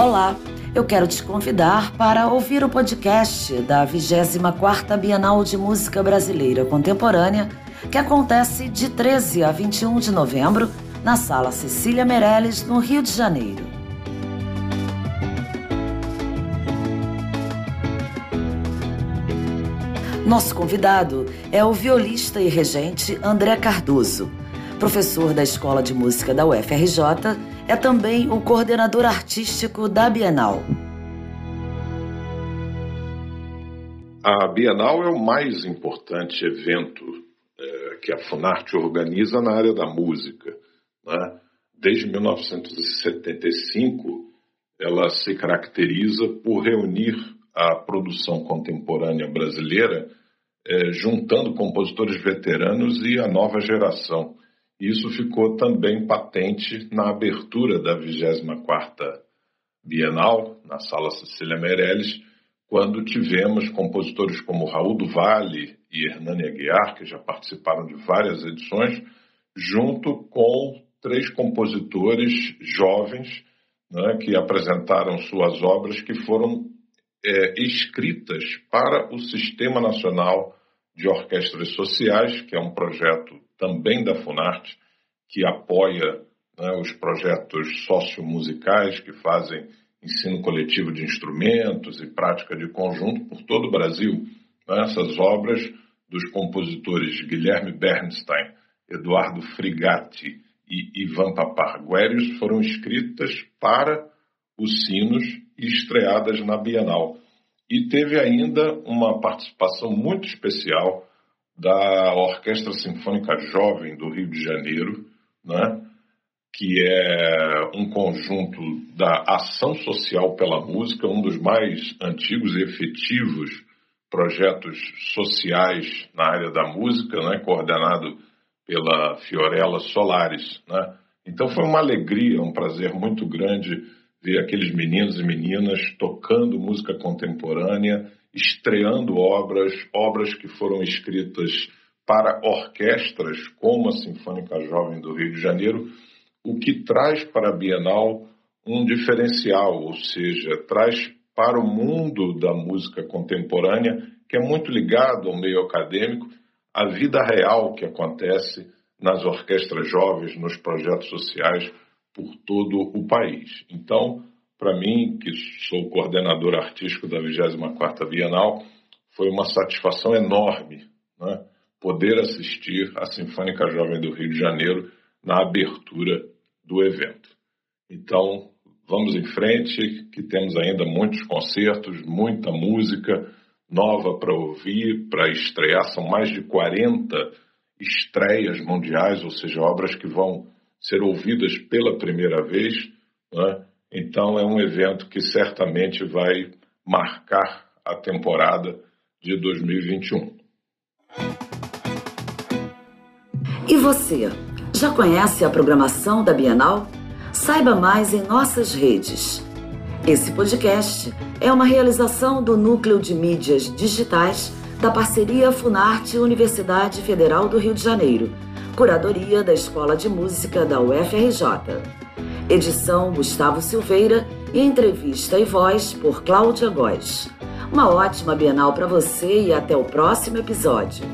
Olá, eu quero te convidar para ouvir o podcast da 24ª Bienal de Música Brasileira Contemporânea, que acontece de 13 a 21 de novembro na Sala Cecília Meirelles, no Rio de Janeiro. Nosso convidado é o violista e regente André Cardoso, professor da Escola de Música da UFRJ, é também o coordenador artístico da Bienal. A Bienal é o mais importante evento é, que a Funarte organiza na área da música. Né? Desde 1975, ela se caracteriza por reunir a produção contemporânea brasileira é, juntando compositores veteranos e a nova geração. Isso ficou também patente na abertura da 24ª Bienal, na Sala Cecília Meirelles, quando tivemos compositores como Raul do Vale e Hernani Aguiar, que já participaram de várias edições, junto com três compositores jovens né, que apresentaram suas obras que foram é, escritas para o Sistema Nacional de Orquestras Sociais, que é um projeto também da Funarte, que apoia né, os projetos sociomusicais que fazem ensino coletivo de instrumentos e prática de conjunto por todo o Brasil. Né, essas obras dos compositores Guilherme Bernstein, Eduardo Frigatti e Ivan Paparguérios foram escritas para os sinos e estreadas na Bienal. E teve ainda uma participação muito especial da Orquestra Sinfônica Jovem do Rio de Janeiro, né? que é um conjunto da ação social pela música, um dos mais antigos e efetivos projetos sociais na área da música, né? coordenado pela Fiorella Solares. Né? Então foi uma alegria, um prazer muito grande ver aqueles meninos e meninas tocando música contemporânea, estreando obras, obras que foram escritas para orquestras, como a Sinfônica Jovem do Rio de Janeiro, o que traz para a Bienal um diferencial, ou seja, traz para o mundo da música contemporânea, que é muito ligado ao meio acadêmico, a vida real que acontece nas orquestras jovens, nos projetos sociais, por todo o país. Então, para mim, que sou coordenador artístico da 24ª Bienal, foi uma satisfação enorme né, poder assistir à Sinfônica Jovem do Rio de Janeiro na abertura do evento. Então, vamos em frente, que temos ainda muitos concertos, muita música nova para ouvir, para estrear. São mais de 40 estreias mundiais, ou seja, obras que vão ser ouvidas pela primeira vez. Né? Então, é um evento que certamente vai marcar a temporada de 2021. E você, já conhece a programação da Bienal? Saiba mais em nossas redes. Esse podcast é uma realização do Núcleo de Mídias Digitais da parceria Funarte Universidade Federal do Rio de Janeiro Curadoria da Escola de Música da UFRJ. Edição Gustavo Silveira e entrevista e voz por Cláudia Góes. Uma ótima Bienal para você e até o próximo episódio.